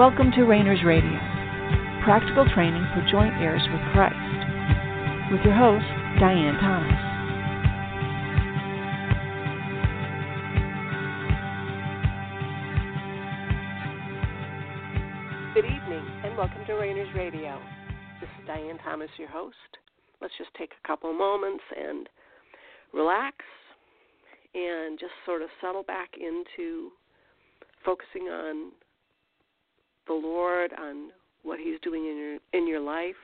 Welcome to Rainers Radio, practical training for joint heirs with Christ, with your host, Diane Thomas. Good evening, and welcome to Rainers Radio. This is Diane Thomas, your host. Let's just take a couple moments and relax and just sort of settle back into focusing on the Lord, on what He's doing in your in your life,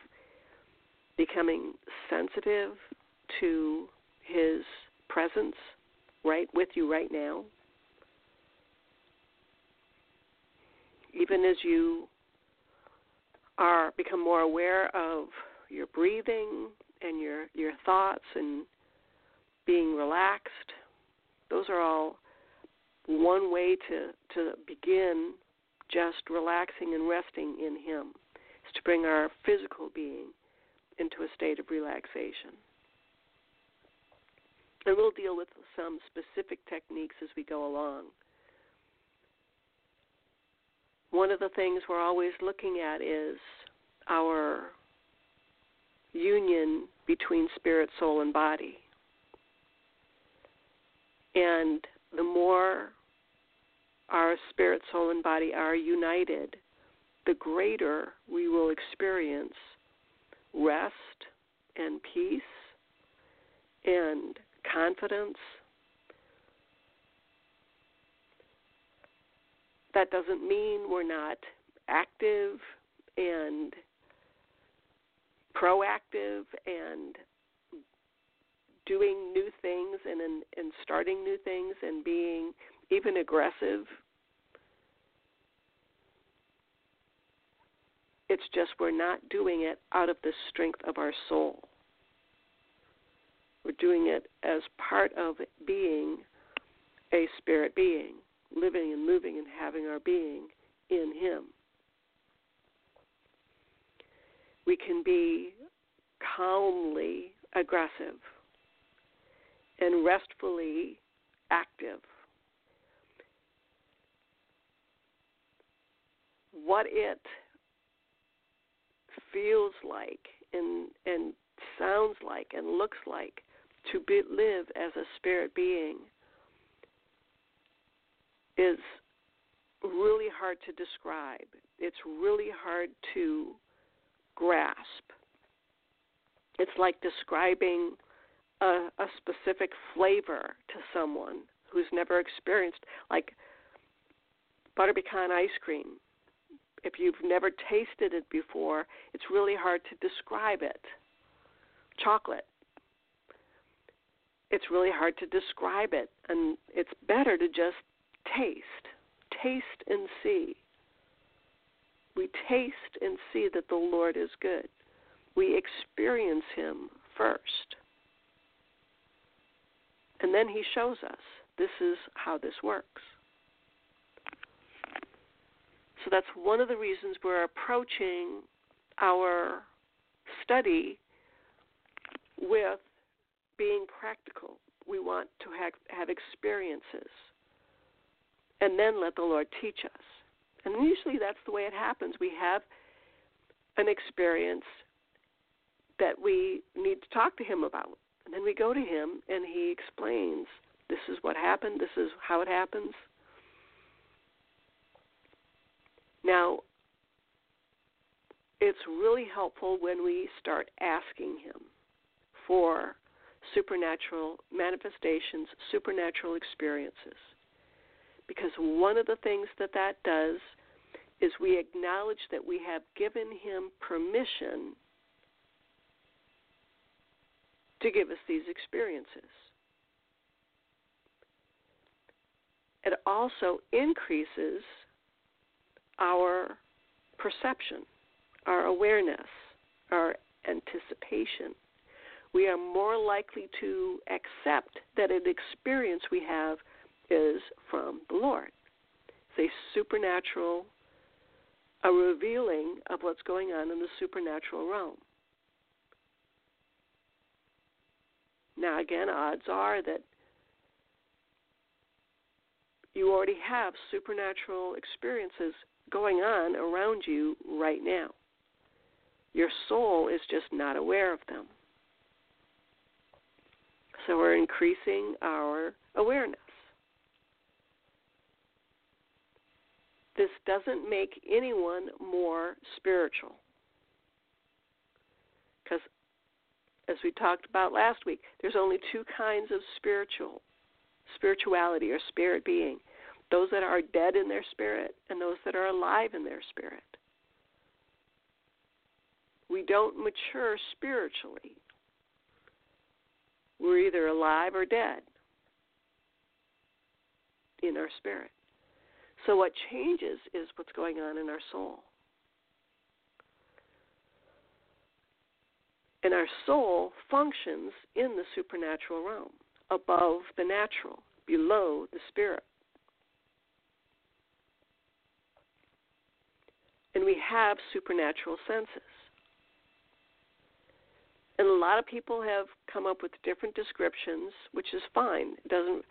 becoming sensitive to His presence right with you right now. Even as you are become more aware of your breathing and your your thoughts and being relaxed, those are all one way to to begin just relaxing and resting in Him is to bring our physical being into a state of relaxation. And we'll deal with some specific techniques as we go along. One of the things we're always looking at is our union between spirit, soul, and body. And the more our spirit, soul, and body are united, the greater we will experience rest and peace and confidence. That doesn't mean we're not active and proactive and doing new things and, and, starting new things and being even aggressive. It's just we're not doing it out of the strength of our soul. We're doing it as part of being a spirit being, living and moving and having our being in Him. We can be calmly aggressive and restfully active what it feels like and and sounds like and looks like to be, live as a spirit being is really hard to describe. It's really hard to grasp. It's like describing a, a specific flavor to someone who's never experienced, like butter pecan ice cream if you've never tasted it before, it's really hard to describe it. Chocolate. It's really hard to describe it, and it's better to just taste. Taste and see. We taste and see that the Lord is good. We experience Him first. And then He shows us this is how this works. So that's one of the reasons we're approaching our study with being practical. We want to have, have experiences and then let the Lord teach us. And usually that's the way it happens. We have an experience that we need to talk to Him about. And then we go to Him and He explains this is what happened, this is how it happens, Now, it's really helpful when we start asking Him for supernatural manifestations, supernatural experiences. Because one of the things that that does is we acknowledge that we have given Him permission to give us these experiences. It also increases our perception, our awareness, our anticipation. We are more likely to accept that an experience we have is from the Lord. It's a supernatural, a revealing of what's going on in the supernatural realm. Now, again, odds are that you already have supernatural experiences going on around you right now. Your soul is just not aware of them. So we're increasing our awareness. This doesn't make anyone more spiritual. Because, as we talked about last week, there's only two kinds of spiritual spirituality or spirit being those that are dead in their spirit and those that are alive in their spirit. We don't mature spiritually. We're either alive or dead in our spirit. So, what changes is what's going on in our soul. And our soul functions in the supernatural realm, above the natural, below the spirit. And we have supernatural senses. And a lot of people have come up with different descriptions, which is fine. It doesn't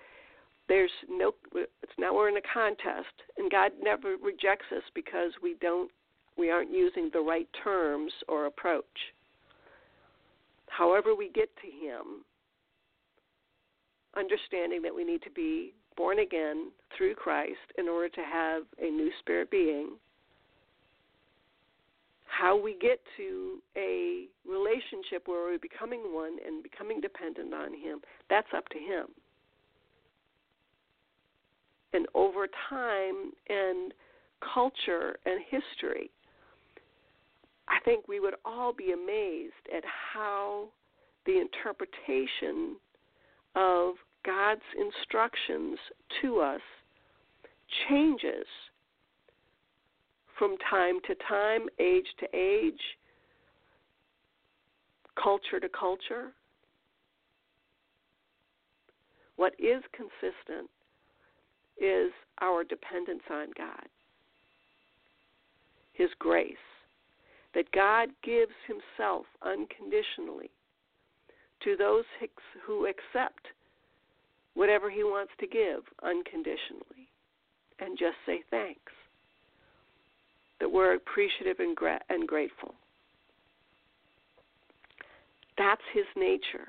there's no it's not we're in a contest and God never rejects us because we don't we aren't using the right terms or approach. However we get to him understanding that we need to be born again through Christ in order to have a new spirit being how we get to a relationship where we're becoming one and becoming dependent on Him, that's up to Him. And over time and culture and history, I think we would all be amazed at how the interpretation of God's instructions to us changes from time to time, age to age, culture to culture. What is consistent is our dependence on God, His grace, that God gives Himself unconditionally to those who accept whatever He wants to give unconditionally and just say thanks that we're appreciative and, gra- and grateful. That's his nature.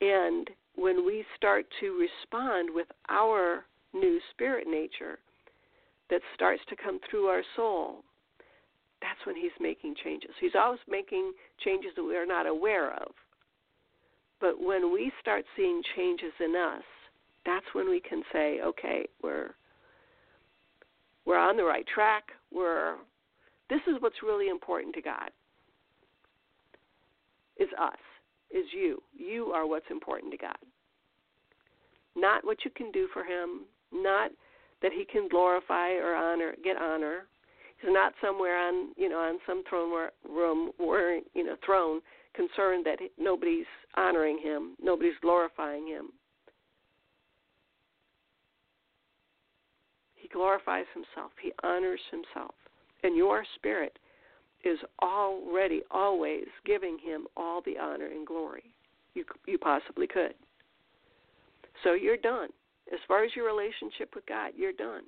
And when we start to respond with our new spirit nature that starts to come through our soul, that's when he's making changes. He's always making changes that we are not aware of. But when we start seeing changes in us, that's when we can say, okay, we're we're on the right track. We're this is what's really important to God. Is us, is you. You are what's important to God. Not what you can do for him, not that he can glorify or honor, get honor. He's not somewhere on, you know, on some throne room, or you know, throne, concerned that nobody's honoring him, nobody's glorifying him. He glorifies himself. He honors himself. And your spirit is already always giving him all the honor and glory you you possibly could. So you're done. As far as your relationship with God, you're done.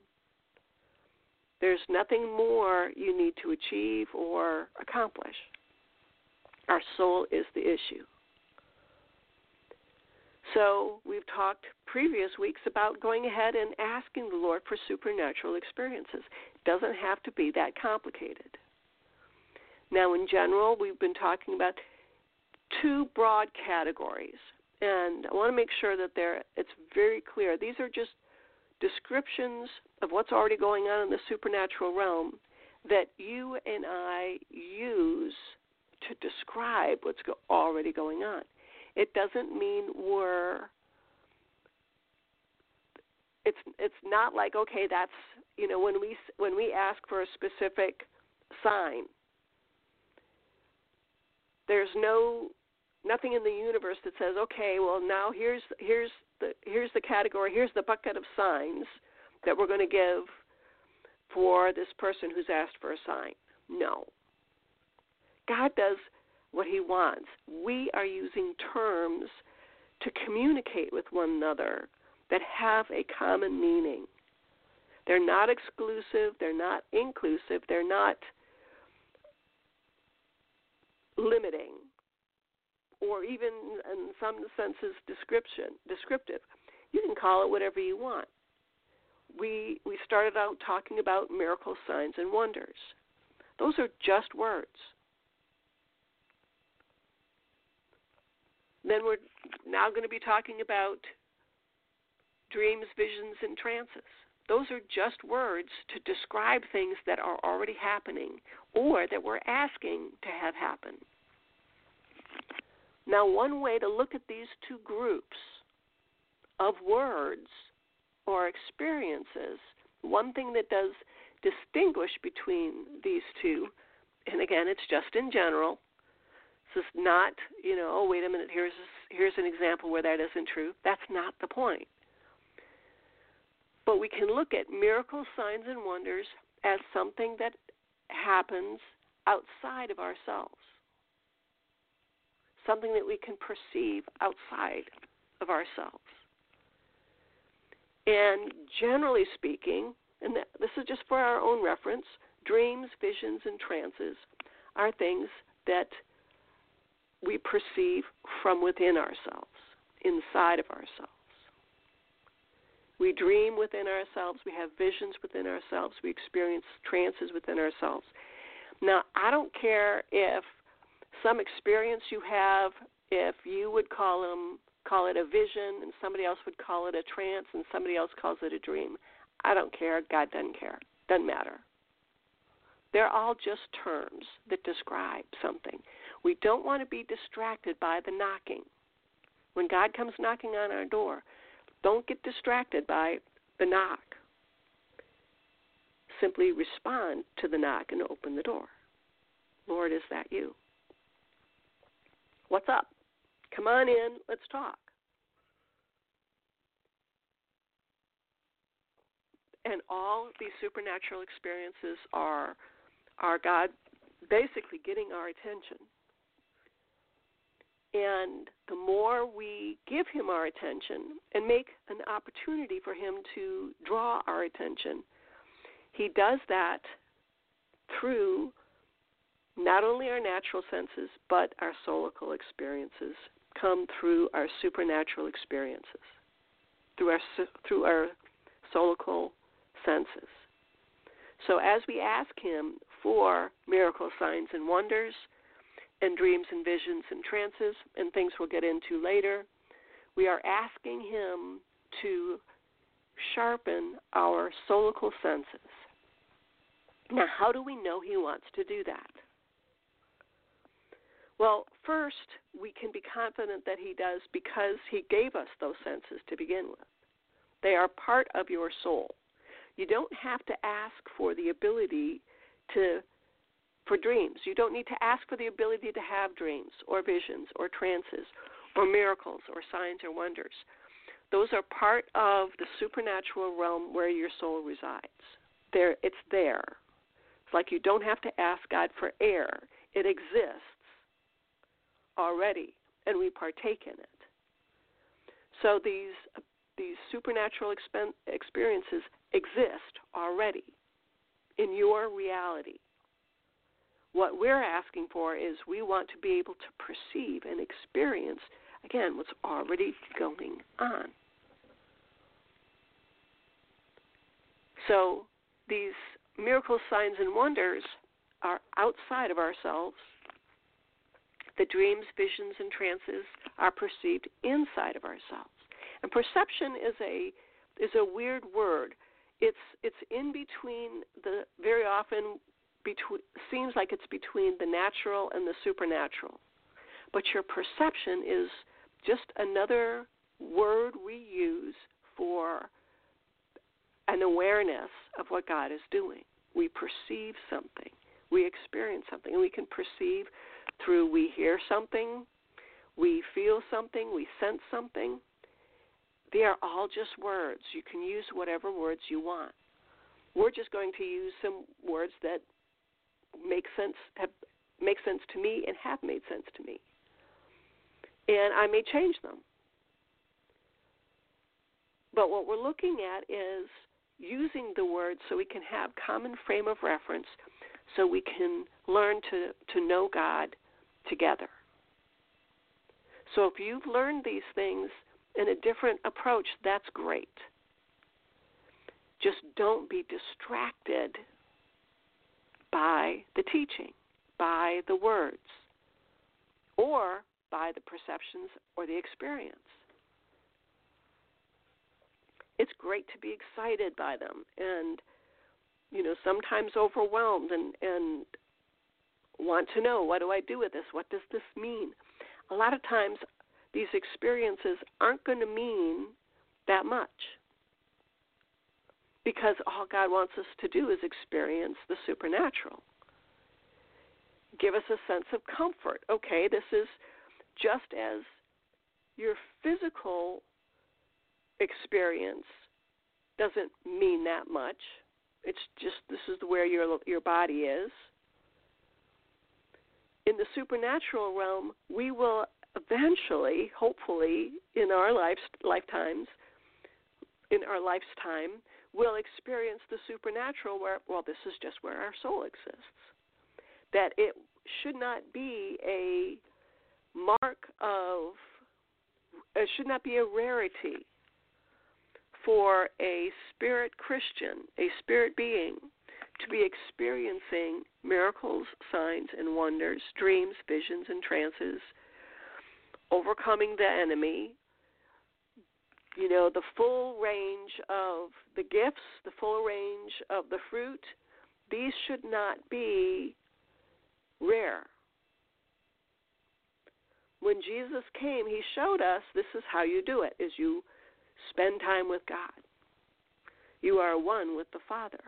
There's nothing more you need to achieve or accomplish. Our soul is the issue. So we've talked previous weeks about going ahead and asking the Lord for supernatural experiences. It doesn't have to be that complicated. Now, in general, we've been talking about two broad categories, and I want to make sure that they're, it's very clear. These are just descriptions of what's already going on in the supernatural realm that you and I use to describe what's already going on. It doesn't mean we're it's it's not like okay that's you know when we when we ask for a specific sign there's no nothing in the universe that says okay well now here's here's the here's the category here's the bucket of signs that we're going to give for this person who's asked for a sign. No. God does what he wants. We are using terms to communicate with one another that have a common meaning, They're not exclusive, they're not inclusive, they're not limiting or even in some senses description descriptive. You can call it whatever you want. We we started out talking about miracle signs and wonders. Those are just words. Then we're now going to be talking about dreams, visions, and trances. Those are just words to describe things that are already happening or that we're asking to have happen. Now, one way to look at these two groups of words or experiences, one thing that does distinguish between these two, and again, it's just in general. This is not, you know, oh wait a minute, here's here's an example where that isn't true. That's not the point. But we can look at miracle signs and wonders as something that happens outside of ourselves. Something that we can perceive outside of ourselves. And generally speaking, and this is just for our own reference, dreams, visions, and trances are things that we perceive from within ourselves, inside of ourselves. We dream within ourselves, we have visions within ourselves, we experience trances within ourselves. Now, I don't care if some experience you have, if you would call them call it a vision and somebody else would call it a trance and somebody else calls it a dream. I don't care. God doesn't care. Doesn't matter. They're all just terms that describe something. We don't want to be distracted by the knocking. When God comes knocking on our door, don't get distracted by the knock. Simply respond to the knock and open the door. Lord, is that you? What's up? Come on in, let's talk. And all these supernatural experiences are are God basically getting our attention. And the more we give him our attention and make an opportunity for him to draw our attention, he does that through not only our natural senses, but our soulical experiences come through our supernatural experiences, through our through our soulical senses. So as we ask Him for miracle signs and wonders, and dreams and visions and trances, and things we'll get into later, we are asking Him to sharpen our soulical senses. Now, how do we know He wants to do that? Well, first, we can be confident that He does because He gave us those senses to begin with. They are part of your soul. You don't have to ask for the ability to for dreams. You don't need to ask for the ability to have dreams or visions or trances or miracles or signs or wonders. Those are part of the supernatural realm where your soul resides. There it's there. It's like you don't have to ask God for air. It exists already, and we partake in it. So these these supernatural expen- experiences exist already in your reality. What we're asking for is we want to be able to perceive and experience, again, what's already going on. So these miracle signs and wonders are outside of ourselves the dreams, visions, and trances are perceived inside of ourselves. And perception is a is a weird word. It's it's in between the very often between seems like it's between the natural and the supernatural. But your perception is just another word we use for an awareness of what God is doing. We perceive something, we experience something, and we can perceive through we hear something, we feel something, we sense something. They are all just words. You can use whatever words you want. We're just going to use some words that make sense have make sense to me and have made sense to me. And I may change them. But what we're looking at is using the word so we can have common frame of reference so we can learn to, to know God together. So if you've learned these things in a different approach, that's great. Just don't be distracted by the teaching, by the words, or by the perceptions or the experience. It's great to be excited by them and you know sometimes overwhelmed and and want to know what do I do with this? What does this mean? A lot of times these experiences aren't going to mean that much because all God wants us to do is experience the supernatural. Give us a sense of comfort. Okay, this is just as your physical experience doesn't mean that much. It's just this is where your your body is. In the supernatural realm, we will eventually, hopefully, in our lifetimes, in our lifetime, will experience the supernatural where, well, this is just where our soul exists. That it should not be a mark of, it should not be a rarity for a spirit Christian, a spirit being, to be experiencing miracles, signs, and wonders, dreams, visions, and trances, overcoming the enemy, you know, the full range of the gifts, the full range of the fruit, these should not be rare. When Jesus came, he showed us this is how you do it is you spend time with God. You are one with the Father.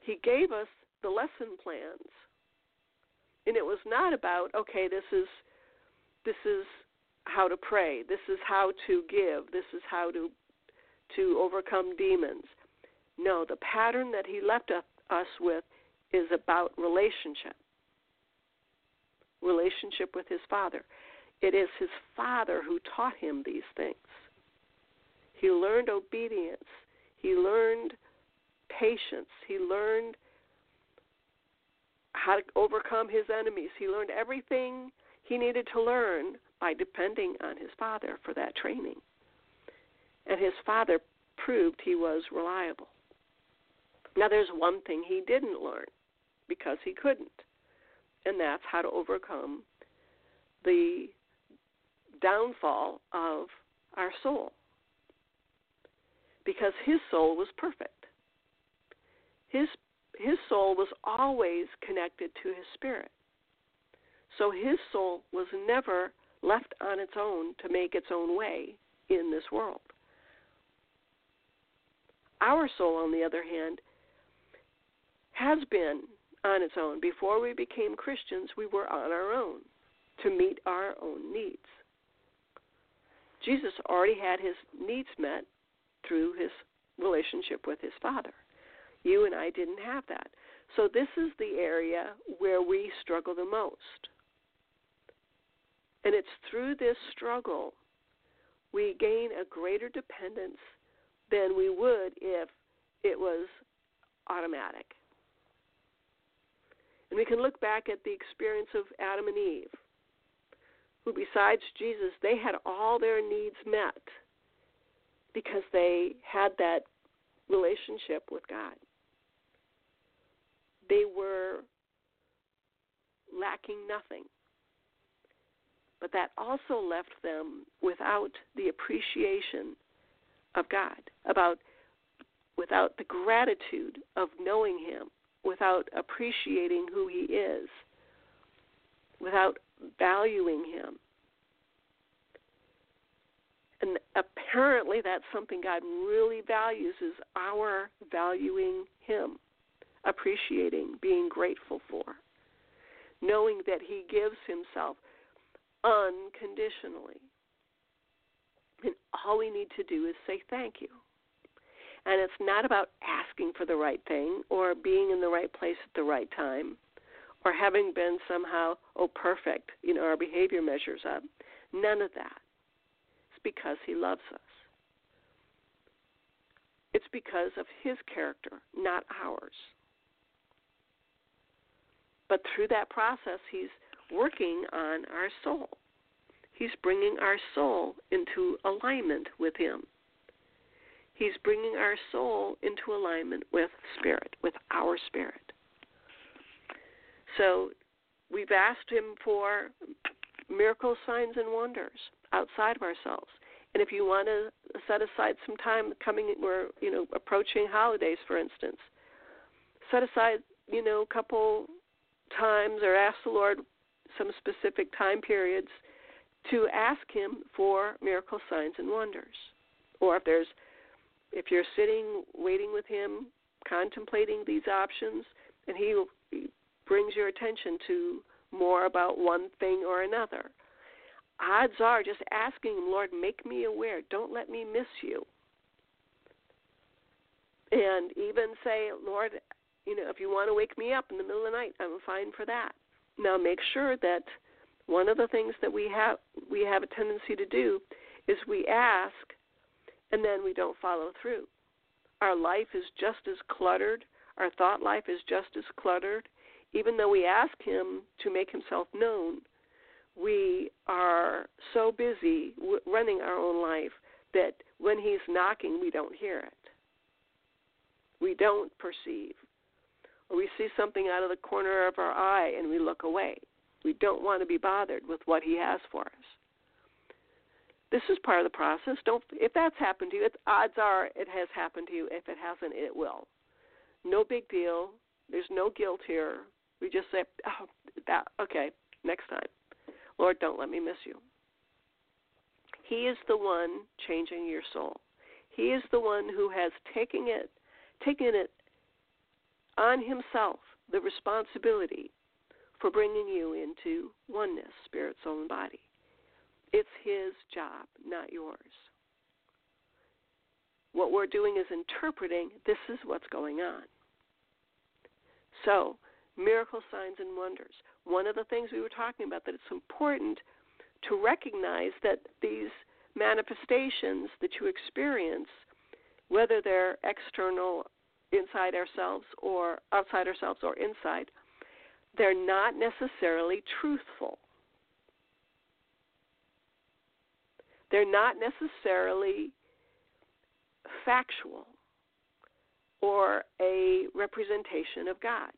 He gave us the lesson plans. And it was not about, okay, this is this is how to pray. This is how to give. This is how to to overcome demons. No, the pattern that he left us with is about relationship. Relationship with his father. It is his father who taught him these things. He learned obedience. He learned patience. He learned how to overcome his enemies. He learned everything he needed to learn by depending on his father for that training. And his father proved he was reliable. Now, there's one thing he didn't learn because he couldn't, and that's how to overcome the downfall of our soul. Because his soul was perfect. His his soul was always connected to his spirit. So his soul was never left on its own to make its own way in this world. Our soul, on the other hand, has been on its own. Before we became Christians, we were on our own to meet our own needs. Jesus already had his needs met through his relationship with his Father. You and I didn't have that. So, this is the area where we struggle the most. And it's through this struggle we gain a greater dependence than we would if it was automatic. And we can look back at the experience of Adam and Eve, who, besides Jesus, they had all their needs met because they had that relationship with God. They were lacking nothing but that also left them without the appreciation of God, about without the gratitude of knowing him, without appreciating who he is, without valuing him. And apparently that's something God really values is our valuing him, appreciating, being grateful for, knowing that he gives himself unconditionally. And all we need to do is say thank you. And it's not about asking for the right thing or being in the right place at the right time or having been somehow, oh, perfect, you know, our behavior measures up. None of that. It's because He loves us. It's because of His character, not ours. But through that process, He's working on our soul. He's bringing our soul into alignment with Him. He's bringing our soul into alignment with spirit, with our spirit. So we've asked Him for miracle signs and wonders outside of ourselves. And if you want to set aside some time coming, we're you know approaching holidays, for instance. Set aside you know a couple times or ask the Lord some specific time periods to ask Him for miracle signs and wonders. Or if there's if you're sitting waiting with Him, contemplating these options, and He, brings your attention to more about one thing or another odds are just asking him, Lord, make me aware. Don't let me miss you. And even say, Lord, you know, if you want to wake me up in the middle of the night, I'm fine for that. Now make sure that one of the things that we have we have a tendency to do is we ask and then we don't follow through. Our life is just as cluttered, our thought life is just as cluttered. Even though we ask him to make himself known, we are so busy w- running our own life that when he's knocking, we don't hear it. We don't perceive. Or we see something out of the corner of our eye and we look away. We don't want to be bothered with what he has for us. This is part of the process. Don't if that's happened to you, odds are it has happened to you. If it hasn't, it will. No big deal. There's no guilt here. We just say, "Oh, that okay, next time." Lord, don't let me miss you. He is the one changing your soul. He is the one who has taken it, taken it on himself, the responsibility for bringing you into oneness, spirit, soul, and body. It's his job, not yours. What we're doing is interpreting this is what's going on. So, miracle signs and wonders one of the things we were talking about that it's important to recognize that these manifestations that you experience, whether they're external inside ourselves or outside ourselves or inside, they're not necessarily truthful. They're not necessarily factual or a representation of God.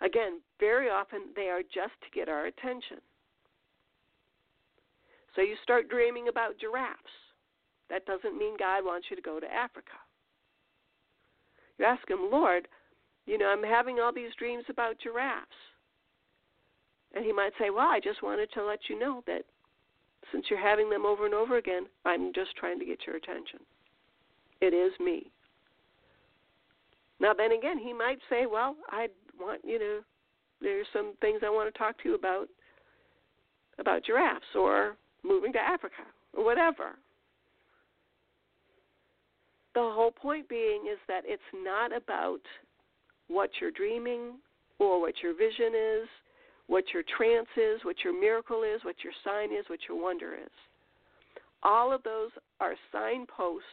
Again, very often they are just to get our attention. So you start dreaming about giraffes. That doesn't mean God wants you to go to Africa. You ask him, Lord, you know, I'm having all these dreams about giraffes. And he might say, Well, I just wanted to let you know that since you're having them over and over again, I'm just trying to get your attention. It is me. Now, then again, he might say, Well, I want you know there's some things I want to talk to you about about giraffes or moving to Africa or whatever. The whole point being is that it's not about what you're dreaming or what your vision is, what your trance is, what your miracle is, what your sign is, what your wonder is. All of those are signposts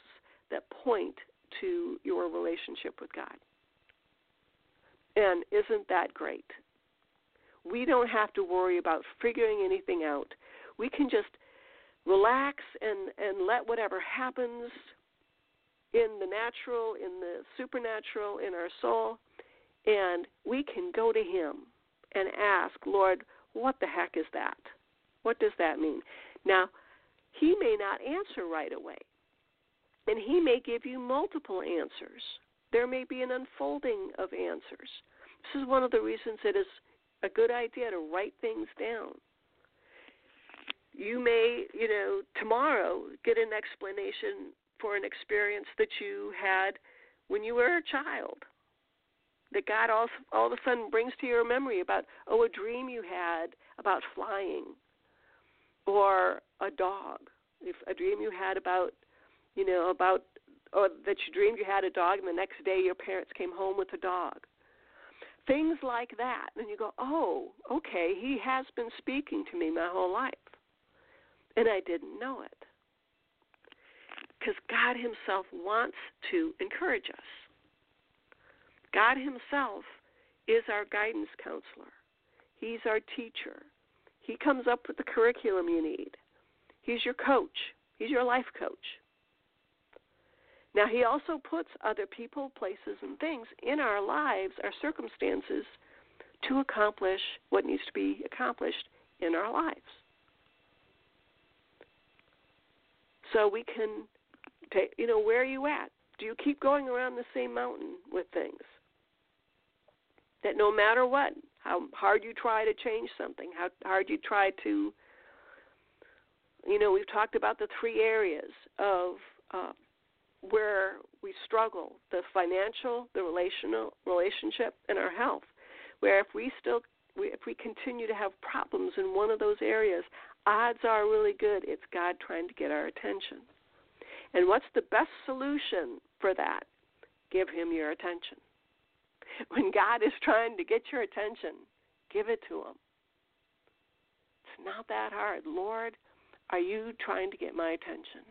that point to your relationship with God. And isn't that great? We don't have to worry about figuring anything out. We can just relax and, and let whatever happens in the natural, in the supernatural, in our soul, and we can go to Him and ask, Lord, what the heck is that? What does that mean? Now, He may not answer right away, and He may give you multiple answers there may be an unfolding of answers. This is one of the reasons it is a good idea to write things down. You may, you know, tomorrow get an explanation for an experience that you had when you were a child. That God all, all of a sudden brings to your memory about, oh, a dream you had about flying, or a dog, if a dream you had about, you know, about or that you dreamed you had a dog and the next day your parents came home with a dog. Things like that. And you go, oh, okay, he has been speaking to me my whole life. And I didn't know it. Because God Himself wants to encourage us. God Himself is our guidance counselor, He's our teacher. He comes up with the curriculum you need. He's your coach, He's your life coach. Now, He also puts other people, places, and things in our lives, our circumstances, to accomplish what needs to be accomplished in our lives. So we can take, you know, where are you at? Do you keep going around the same mountain with things? That no matter what, how hard you try to change something, how hard you try to, you know, we've talked about the three areas of uh, where we struggle: the financial, the relational relationship, and our health. Where if we still, if we continue to have problems in one of those areas, odds are really good it's God trying to get our attention. And what's the best solution for that? Give Him your attention. When God is trying to get your attention, give it to Him. It's not that hard. Lord, are you trying to get my attention?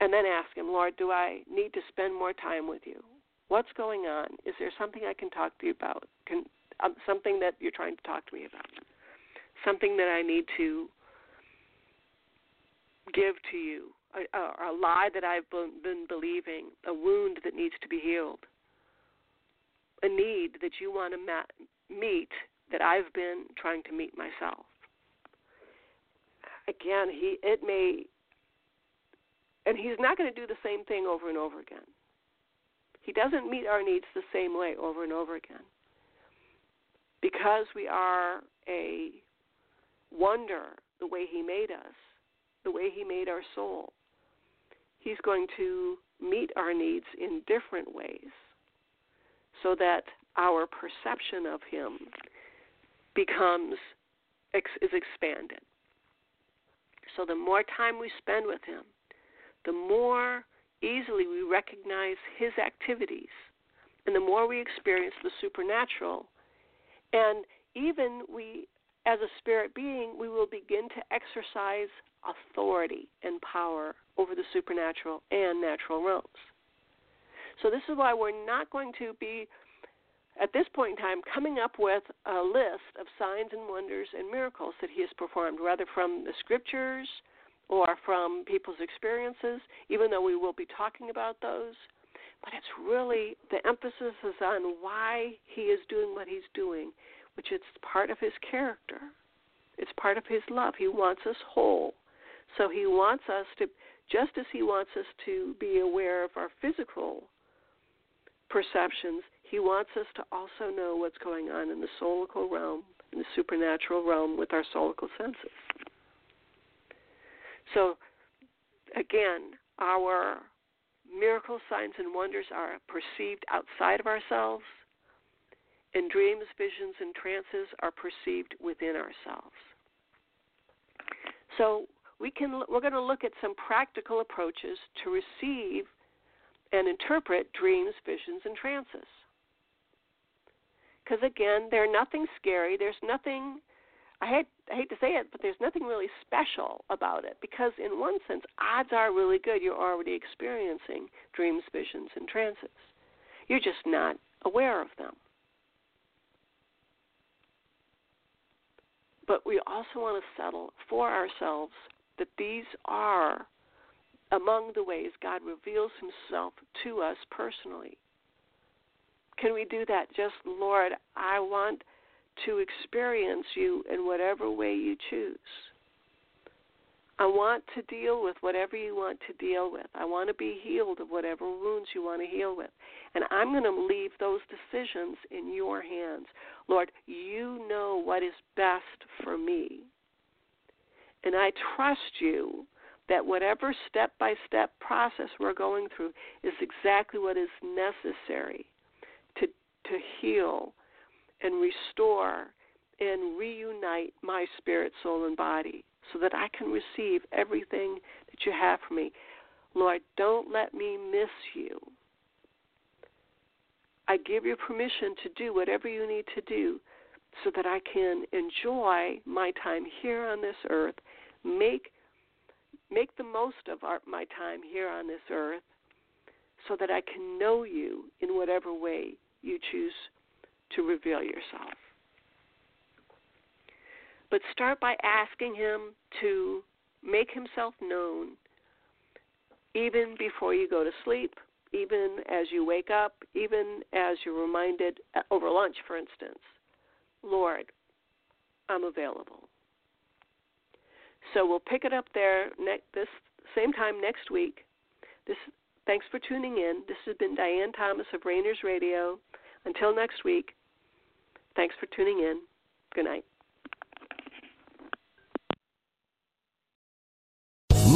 And then ask Him, Lord, do I need to spend more time with you? What's going on? Is there something I can talk to you about? Can um, something that you're trying to talk to me about? Something that I need to give to you, a, a, a lie that I've been, believing, a wound that needs to be healed, a need that you want to ma- meet that I've been trying to meet myself. Again, he it may, and he's not going to do the same thing over and over again. He doesn't meet our needs the same way over and over again. Because we are a wonder the way he made us, the way He made our soul. He's going to meet our needs in different ways so that our perception of Him becomes is expanded. So the more time we spend with Him, the more easily we recognize His activities, and the more we experience the supernatural, and even we, as a spirit being, we will begin to exercise authority and power over the supernatural and natural realms. So, this is why we're not going to be, at this point in time, coming up with a list of signs and wonders and miracles that He has performed, rather from the scriptures or from people's experiences, even though we will be talking about those. But it's really the emphasis is on why He is doing what He's doing, which is part of His character. It's part of His love. He wants us whole. So he wants us to, just as he wants us to be aware of our physical perceptions, he wants us to also know what's going on in the soulical realm, in the supernatural realm with our soulical senses. So, again, our miracle signs and wonders are perceived outside of ourselves, and dreams, visions, and trances are perceived within ourselves. So, we can we're going to look at some practical approaches to receive and interpret dreams, visions, and trances. Because again, they're nothing scary. There's nothing. I hate I hate to say it, but there's nothing really special about it. Because in one sense, odds are really good you're already experiencing dreams, visions, and trances. You're just not aware of them. But we also want to settle for ourselves that these are among the ways God reveals himself to us personally. Can we do that? Just, Lord, I want to experience you in whatever way you choose. I want to deal with whatever you want to deal with. I want to be healed of whatever wounds you want to heal with. And I'm going to leave those decisions in your hands. Lord, you know what is best for me. And I trust you that whatever step by step process we're going through is exactly what is necessary to, to heal and restore and reunite my spirit, soul, and body so that I can receive everything that you have for me. Lord, don't let me miss you. I give you permission to do whatever you need to do so that I can enjoy my time here on this earth, make make the most of our, my time here on this earth so that I can know you in whatever way you choose to reveal yourself. But start by asking Him to make Himself known even before you go to sleep, even as you wake up, even as you're reminded uh, over lunch, for instance. Lord, I'm available. So we'll pick it up there ne- this same time next week. This thanks for tuning in. This has been Diane Thomas of Rainers Radio. Until next week, thanks for tuning in. Good night.